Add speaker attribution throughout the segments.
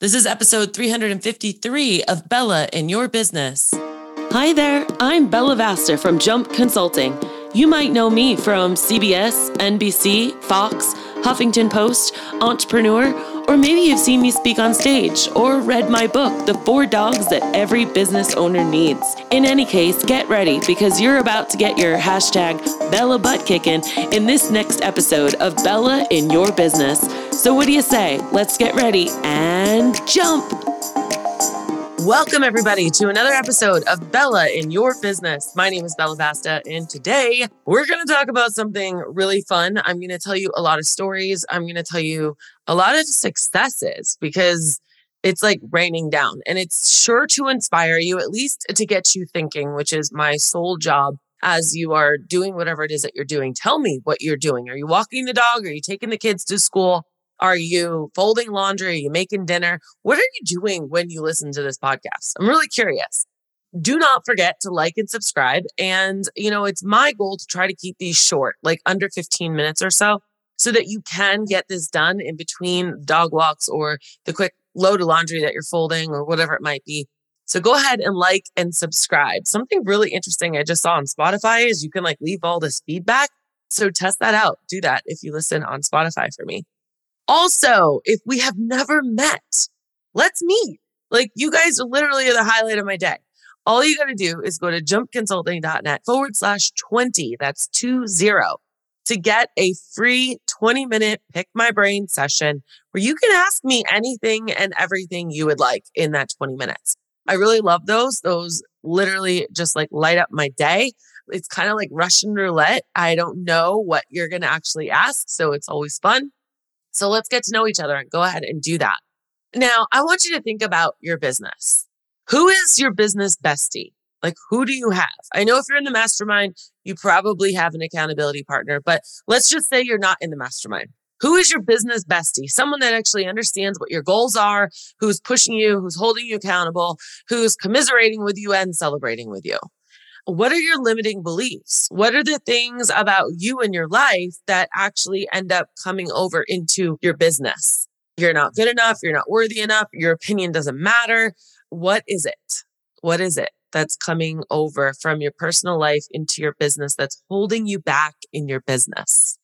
Speaker 1: This is episode 353 of Bella in Your Business.
Speaker 2: Hi there, I'm Bella Vasta from Jump Consulting. You might know me from CBS, NBC, Fox, Huffington Post, Entrepreneur, or maybe you've seen me speak on stage or read my book, The Four Dogs That Every Business Owner Needs. In any case, get ready because you're about to get your hashtag Bella butt kicking in this next episode of Bella in Your Business. So, what do you say? Let's get ready and jump!
Speaker 1: Welcome, everybody, to another episode of Bella in Your Business. My name is Bella Vasta, and today we're going to talk about something really fun. I'm going to tell you a lot of stories. I'm going to tell you a lot of successes because it's like raining down and it's sure to inspire you, at least to get you thinking, which is my sole job as you are doing whatever it is that you're doing. Tell me what you're doing. Are you walking the dog? Are you taking the kids to school? Are you folding laundry? Are you making dinner? What are you doing when you listen to this podcast? I'm really curious. Do not forget to like and subscribe. And, you know, it's my goal to try to keep these short, like under 15 minutes or so, so that you can get this done in between dog walks or the quick load of laundry that you're folding or whatever it might be. So go ahead and like and subscribe. Something really interesting I just saw on Spotify is you can like leave all this feedback. So test that out. Do that if you listen on Spotify for me. Also, if we have never met, let's meet. Like you guys are literally the highlight of my day. All you got to do is go to jumpconsulting.net forward slash 20. That's two zero to get a free 20 minute pick my brain session where you can ask me anything and everything you would like in that 20 minutes. I really love those. Those literally just like light up my day. It's kind of like Russian roulette. I don't know what you're going to actually ask. So it's always fun. So let's get to know each other and go ahead and do that. Now, I want you to think about your business. Who is your business bestie? Like, who do you have? I know if you're in the mastermind, you probably have an accountability partner, but let's just say you're not in the mastermind. Who is your business bestie? Someone that actually understands what your goals are, who's pushing you, who's holding you accountable, who's commiserating with you and celebrating with you what are your limiting beliefs? What are the things about you and your life that actually end up coming over into your business? You're not good enough. You're not worthy enough. Your opinion doesn't matter. What is it? What is it that's coming over from your personal life into your business that's holding you back in your business?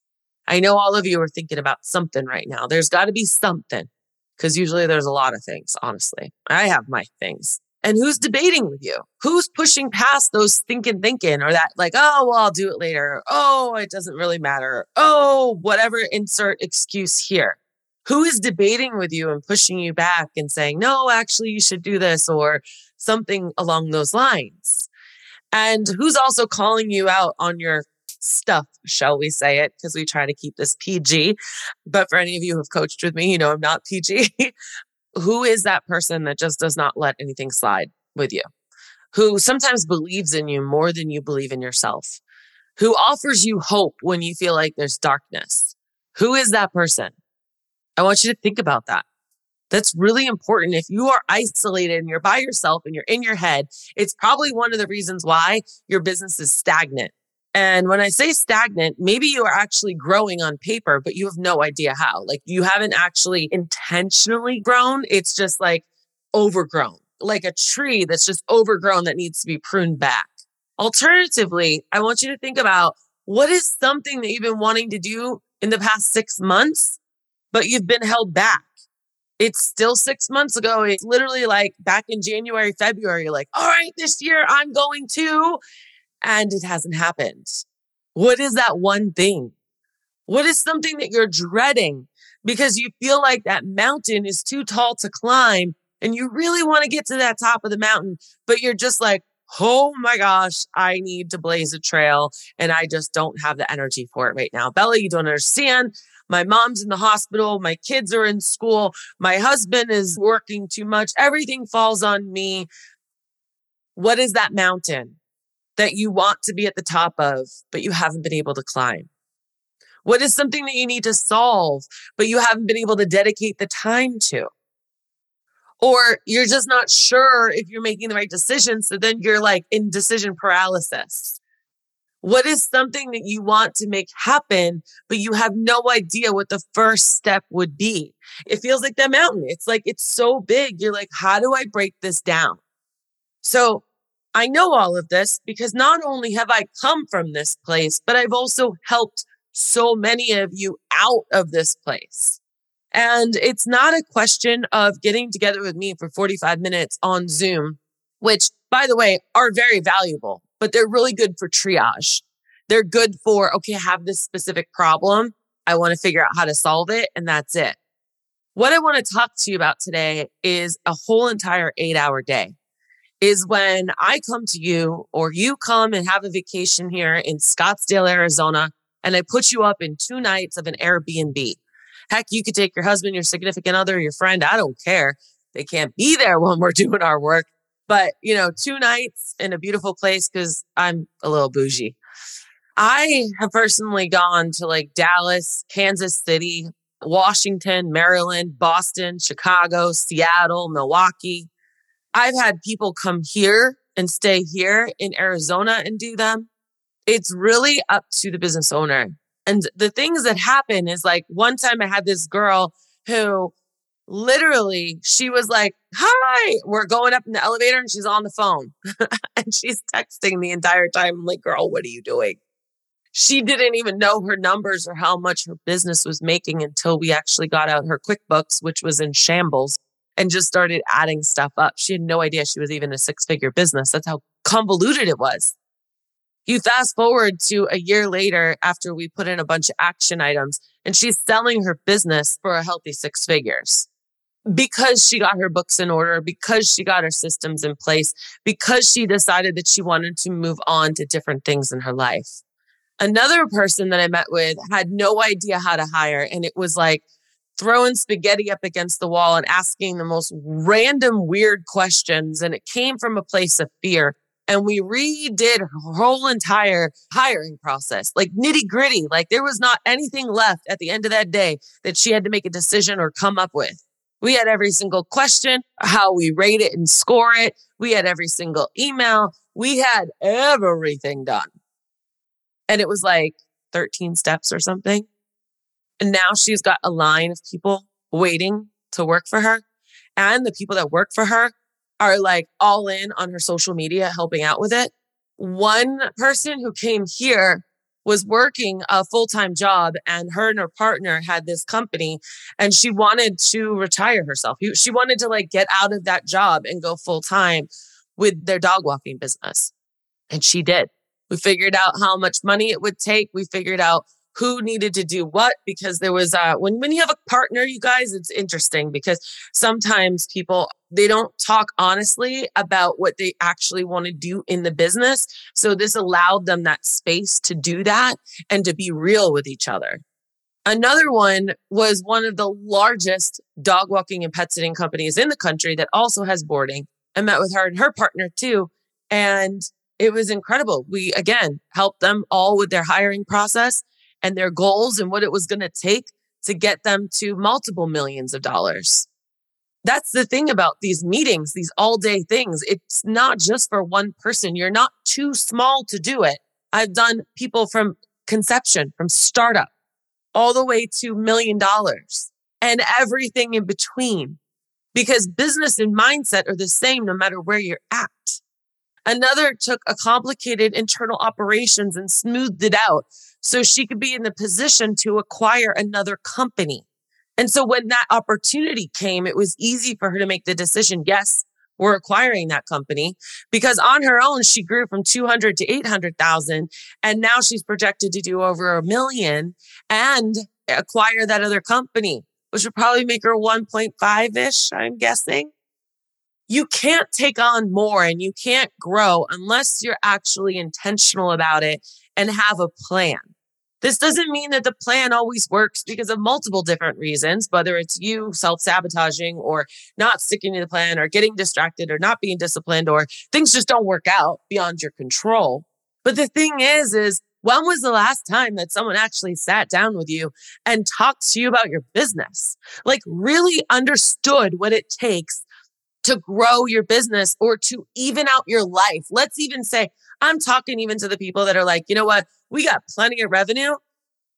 Speaker 1: I know all of you are thinking about something right now. There's got to be something because usually there's a lot of things, honestly. I have my things and who's debating with you? Who's pushing past those thinking, thinking, or that like, oh, well, I'll do it later. Oh, it doesn't really matter. Oh, whatever, insert excuse here. Who is debating with you and pushing you back and saying, no, actually, you should do this or something along those lines? And who's also calling you out on your stuff, shall we say it, because we try to keep this PG. But for any of you who have coached with me, you know I'm not PG. who is that person that just does not let anything slide with you? Who sometimes believes in you more than you believe in yourself? Who offers you hope when you feel like there's darkness? Who is that person? I want you to think about that. That's really important. If you are isolated and you're by yourself and you're in your head, it's probably one of the reasons why your business is stagnant and when I say stagnant, maybe you are actually growing on paper, but you have no idea how. Like you haven't actually intentionally grown. It's just like overgrown, like a tree that's just overgrown that needs to be pruned back. Alternatively, I want you to think about what is something that you've been wanting to do in the past six months, but you've been held back. It's still six months ago. It's literally like back in January, February, like, all right, this year I'm going to and it hasn't happened? What is that one thing? What is something that you're dreading because you feel like that mountain is too tall to climb and you really want to get to that top of the mountain, but you're just like, oh my gosh, I need to blaze a trail and I just don't have the energy for it right now. Bella, you don't understand. My mom's in the hospital. My kids are in school. My husband is working too much. Everything falls on me. What is that mountain? That you want to be at the top of, but you haven't been able to climb? What is something that you need to solve, but you haven't been able to dedicate the time to? Or you're just not sure if you're making the right decision. So then you're like in decision paralysis. What is something that you want to make happen, but you have no idea what the first step would be? It feels like that mountain. It's like it's so big. You're like, how do I break this down? So I know all of this because not only have I come from this place, but I've also helped so many of you out of this place. And it's not a question of getting together with me for 45 minutes on Zoom, which, by the way, are very valuable, but they're really good for triage. They're good for, okay, I have this specific problem. I want to figure out how to solve it. And that's it. What I want to talk to you about today is a whole entire eight hour day. Is when I come to you or you come and have a vacation here in Scottsdale, Arizona, and I put you up in two nights of an Airbnb. Heck, you could take your husband, your significant other, your friend. I don't care. They can't be there when we're doing our work. But, you know, two nights in a beautiful place because I'm a little bougie. I have personally gone to like Dallas, Kansas City, Washington, Maryland, Boston, Chicago, Seattle, Milwaukee. I've had people come here and stay here in Arizona and do them. It's really up to the business owner. And the things that happen is like one time I had this girl who literally she was like, Hi, we're going up in the elevator and she's on the phone and she's texting the entire time. I'm like, girl, what are you doing? She didn't even know her numbers or how much her business was making until we actually got out her QuickBooks, which was in shambles, and just started adding stuff up. She had no idea she was even a six figure business. That's how convoluted it was. You fast forward to a year later after we put in a bunch of action items and she's selling her business for a healthy six figures because she got her books in order, because she got her systems in place, because she decided that she wanted to move on to different things in her life. Another person that I met with had no idea how to hire. And it was like throwing spaghetti up against the wall and asking the most random, weird questions. And it came from a place of fear and we redid her whole entire hiring process, like nitty gritty. Like there was not anything left at the end of that day that she had to make a decision or come up with. We had every single question, how we rate it and score it. We had every single email. We had everything done. And it was like 13 steps or something. And now she's got a line of people waiting to work for her. And the people that work for her are like all in on her social media, helping out with it. One person who came here was working a full time job, and her and her partner had this company, and she wanted to retire herself. She wanted to like get out of that job and go full time with their dog walking business. And she did. We figured out how much money it would take. We figured out who needed to do what because there was uh when when you have a partner you guys it's interesting because sometimes people they don't talk honestly about what they actually want to do in the business. So this allowed them that space to do that and to be real with each other. Another one was one of the largest dog walking and pet sitting companies in the country that also has boarding i met with her and her partner too. And it was incredible. We again helped them all with their hiring process and their goals and what it was going to take to get them to multiple millions of dollars. That's the thing about these meetings, these all day things. It's not just for one person. You're not too small to do it. I've done people from conception, from startup, all the way to million dollars and everything in between because business and mindset are the same no matter where you're at. Another took a complicated internal operations and smoothed it out so she could be in the position to acquire another company. And so when that opportunity came, it was easy for her to make the decision. Yes, we're acquiring that company because on her own, she grew from 200 to 800,000. And now she's projected to do over a million and acquire that other company, which would probably make her 1.5 ish, I'm guessing. You can't take on more and you can't grow unless you're actually intentional about it and have a plan. This doesn't mean that the plan always works because of multiple different reasons, whether it's you self sabotaging or not sticking to the plan or getting distracted or not being disciplined or things just don't work out beyond your control. But the thing is, is when was the last time that someone actually sat down with you and talked to you about your business? Like really understood what it takes to grow your business or to even out your life. Let's even say, I'm talking even to the people that are like, you know what? We got plenty of revenue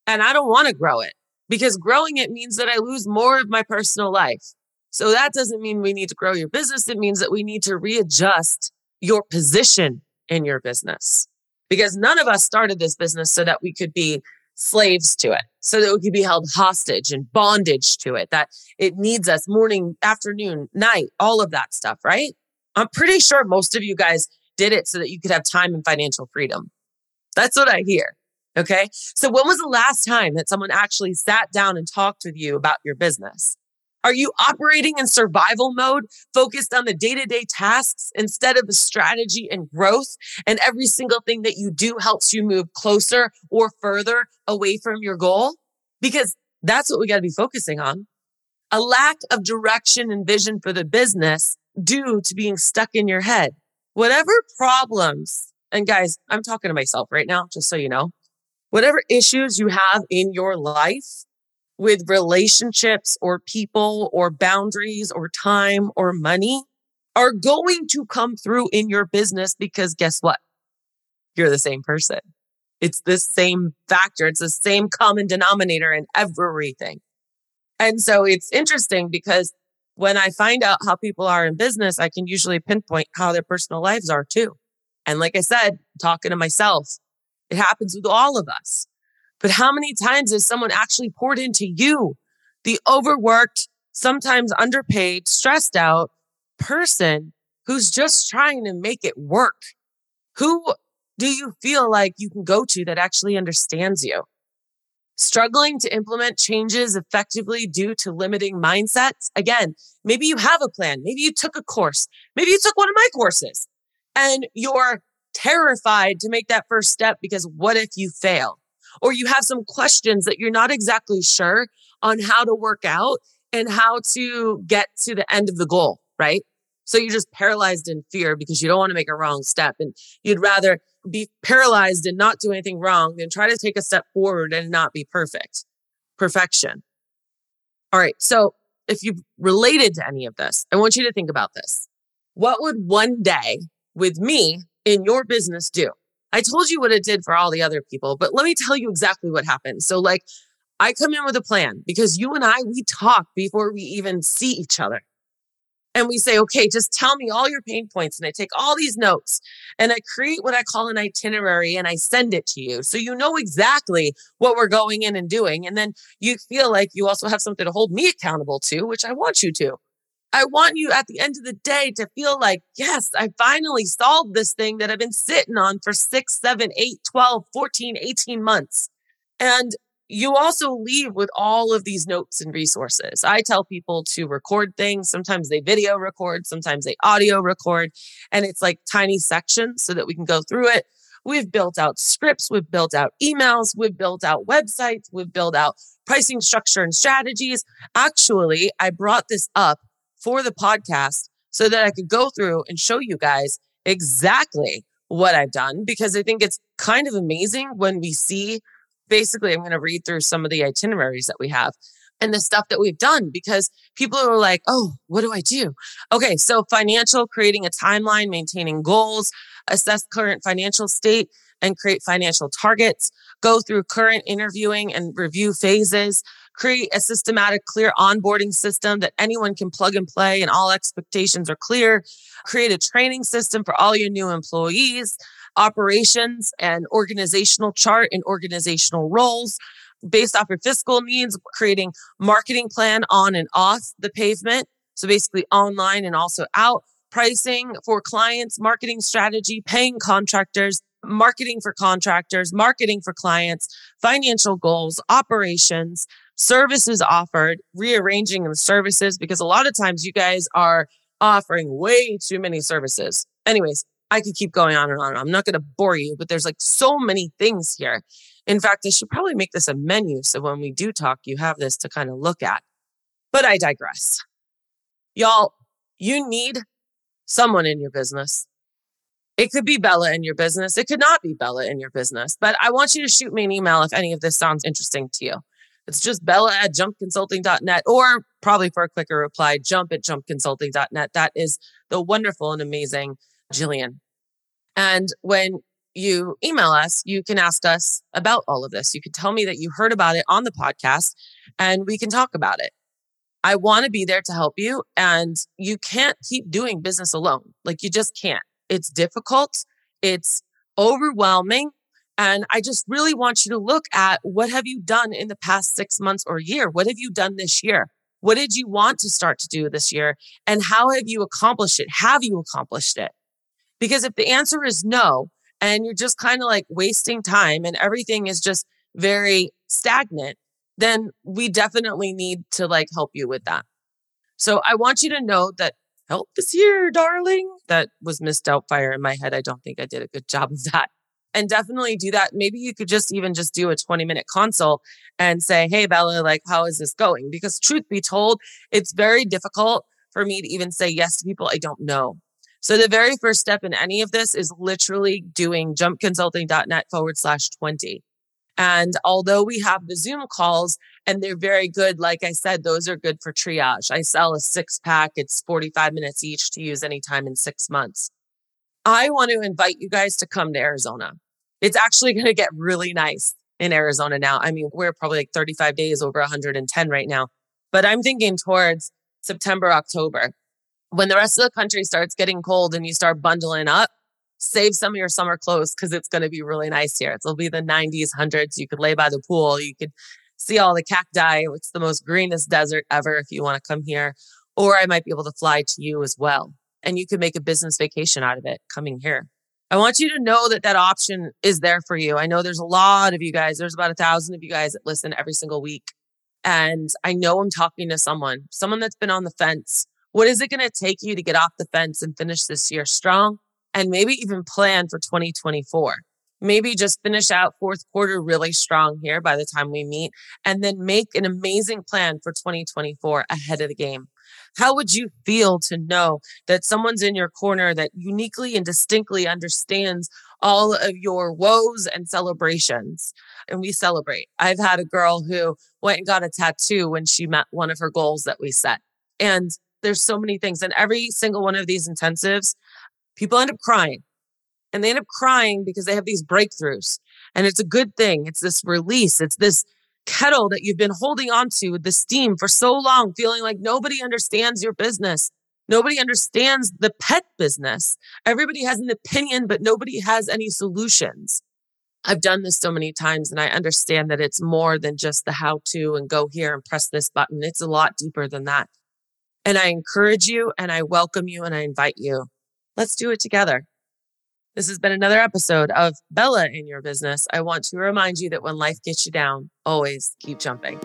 Speaker 1: and I don't want to grow it because growing it means that I lose more of my personal life. So that doesn't mean we need to grow your business. It means that we need to readjust your position in your business because none of us started this business so that we could be slaves to it, so that we could be held hostage and bondage to it, that it needs us morning, afternoon, night, all of that stuff, right? I'm pretty sure most of you guys did it so that you could have time and financial freedom. That's what I hear. Okay. So when was the last time that someone actually sat down and talked with you about your business? Are you operating in survival mode, focused on the day to day tasks instead of the strategy and growth? And every single thing that you do helps you move closer or further away from your goal? Because that's what we got to be focusing on. A lack of direction and vision for the business due to being stuck in your head. Whatever problems, and guys, I'm talking to myself right now, just so you know, whatever issues you have in your life with relationships or people or boundaries or time or money are going to come through in your business because guess what? You're the same person. It's the same factor. It's the same common denominator in everything. And so it's interesting because when I find out how people are in business, I can usually pinpoint how their personal lives are too. And like I said, talking to myself, it happens with all of us. But how many times has someone actually poured into you, the overworked, sometimes underpaid, stressed out person who's just trying to make it work? Who do you feel like you can go to that actually understands you? Struggling to implement changes effectively due to limiting mindsets. Again, maybe you have a plan. Maybe you took a course. Maybe you took one of my courses and you're terrified to make that first step because what if you fail? Or you have some questions that you're not exactly sure on how to work out and how to get to the end of the goal, right? So you're just paralyzed in fear because you don't want to make a wrong step and you'd rather be paralyzed and not do anything wrong than try to take a step forward and not be perfect. Perfection. All right. So if you've related to any of this, I want you to think about this. What would one day with me in your business do? I told you what it did for all the other people, but let me tell you exactly what happened. So, like, I come in with a plan because you and I, we talk before we even see each other. And we say, okay, just tell me all your pain points. And I take all these notes and I create what I call an itinerary and I send it to you. So you know exactly what we're going in and doing. And then you feel like you also have something to hold me accountable to, which I want you to. I want you at the end of the day to feel like, yes, I finally solved this thing that I've been sitting on for six, seven, eight, 12, 14, 18 months. And you also leave with all of these notes and resources. I tell people to record things. Sometimes they video record, sometimes they audio record, and it's like tiny sections so that we can go through it. We've built out scripts, we've built out emails, we've built out websites, we've built out pricing structure and strategies. Actually, I brought this up for the podcast so that I could go through and show you guys exactly what I've done because I think it's kind of amazing when we see basically I'm going to read through some of the itineraries that we have and the stuff that we've done because people are like, "Oh, what do I do?" Okay, so financial creating a timeline, maintaining goals, assess current financial state and create financial targets, go through current interviewing and review phases, create a systematic, clear onboarding system that anyone can plug and play and all expectations are clear, create a training system for all your new employees, operations and organizational chart and organizational roles based off your fiscal needs, creating marketing plan on and off the pavement. So basically online and also out pricing for clients, marketing strategy, paying contractors, marketing for contractors, marketing for clients, financial goals, operations, services offered, rearranging the services, because a lot of times you guys are offering way too many services. Anyways, I could keep going on and on. I'm not going to bore you, but there's like so many things here. In fact, I should probably make this a menu. So when we do talk, you have this to kind of look at. But I digress. Y'all, you need someone in your business. It could be Bella in your business. It could not be Bella in your business. But I want you to shoot me an email if any of this sounds interesting to you. It's just bella at jumpconsulting.net or probably for a quicker reply, jump at jumpconsulting.net. That is the wonderful and amazing Jillian. And when you email us, you can ask us about all of this. You can tell me that you heard about it on the podcast and we can talk about it. I want to be there to help you. And you can't keep doing business alone. Like you just can't. It's difficult. It's overwhelming. And I just really want you to look at what have you done in the past six months or year? What have you done this year? What did you want to start to do this year? And how have you accomplished it? Have you accomplished it? Because if the answer is no, and you're just kind of like wasting time and everything is just very stagnant, then we definitely need to like help you with that. So I want you to know that help is here, darling. That was Miss Doubtfire in my head. I don't think I did a good job of that. And definitely do that. Maybe you could just even just do a 20 minute consult and say, Hey, Bella, like, how is this going? Because truth be told, it's very difficult for me to even say yes to people I don't know. So the very first step in any of this is literally doing jumpconsulting.net forward slash 20. And although we have the Zoom calls and they're very good, like I said, those are good for triage. I sell a six pack, it's 45 minutes each to use anytime in six months. I want to invite you guys to come to Arizona. It's actually going to get really nice in Arizona now. I mean, we're probably like 35 days over 110 right now, but I'm thinking towards September, October when the rest of the country starts getting cold and you start bundling up, save some of your summer clothes because it's going to be really nice here. It'll be the 90s, 100s. You could lay by the pool. You could see all the cacti. It's the most greenest desert ever if you want to come here. Or I might be able to fly to you as well. And you could make a business vacation out of it coming here. I want you to know that that option is there for you. I know there's a lot of you guys. There's about a thousand of you guys that listen every single week. And I know I'm talking to someone, someone that's been on the fence what is it going to take you to get off the fence and finish this year strong? And maybe even plan for 2024. Maybe just finish out fourth quarter really strong here by the time we meet, and then make an amazing plan for 2024 ahead of the game. How would you feel to know that someone's in your corner that uniquely and distinctly understands all of your woes and celebrations? And we celebrate. I've had a girl who went and got a tattoo when she met one of her goals that we set. And there's so many things. And every single one of these intensives, people end up crying. And they end up crying because they have these breakthroughs. And it's a good thing. It's this release. It's this kettle that you've been holding on to with the steam for so long, feeling like nobody understands your business. Nobody understands the pet business. Everybody has an opinion, but nobody has any solutions. I've done this so many times and I understand that it's more than just the how to and go here and press this button. It's a lot deeper than that. And I encourage you and I welcome you and I invite you. Let's do it together. This has been another episode of Bella in Your Business. I want to remind you that when life gets you down, always keep jumping.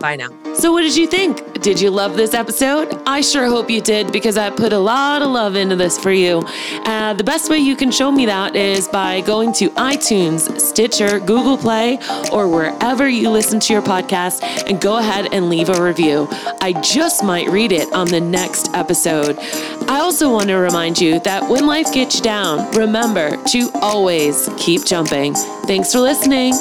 Speaker 1: Bye now.
Speaker 2: So, what did you think? Did you love this episode? I sure hope you did because I put a lot of love into this for you. Uh, the best way you can show me that is by going to iTunes, Stitcher, Google Play, or wherever you listen to your podcast and go ahead and leave a review. I just might read it on the next episode. I also want to remind you that when life gets you down, remember to always keep jumping. Thanks for listening.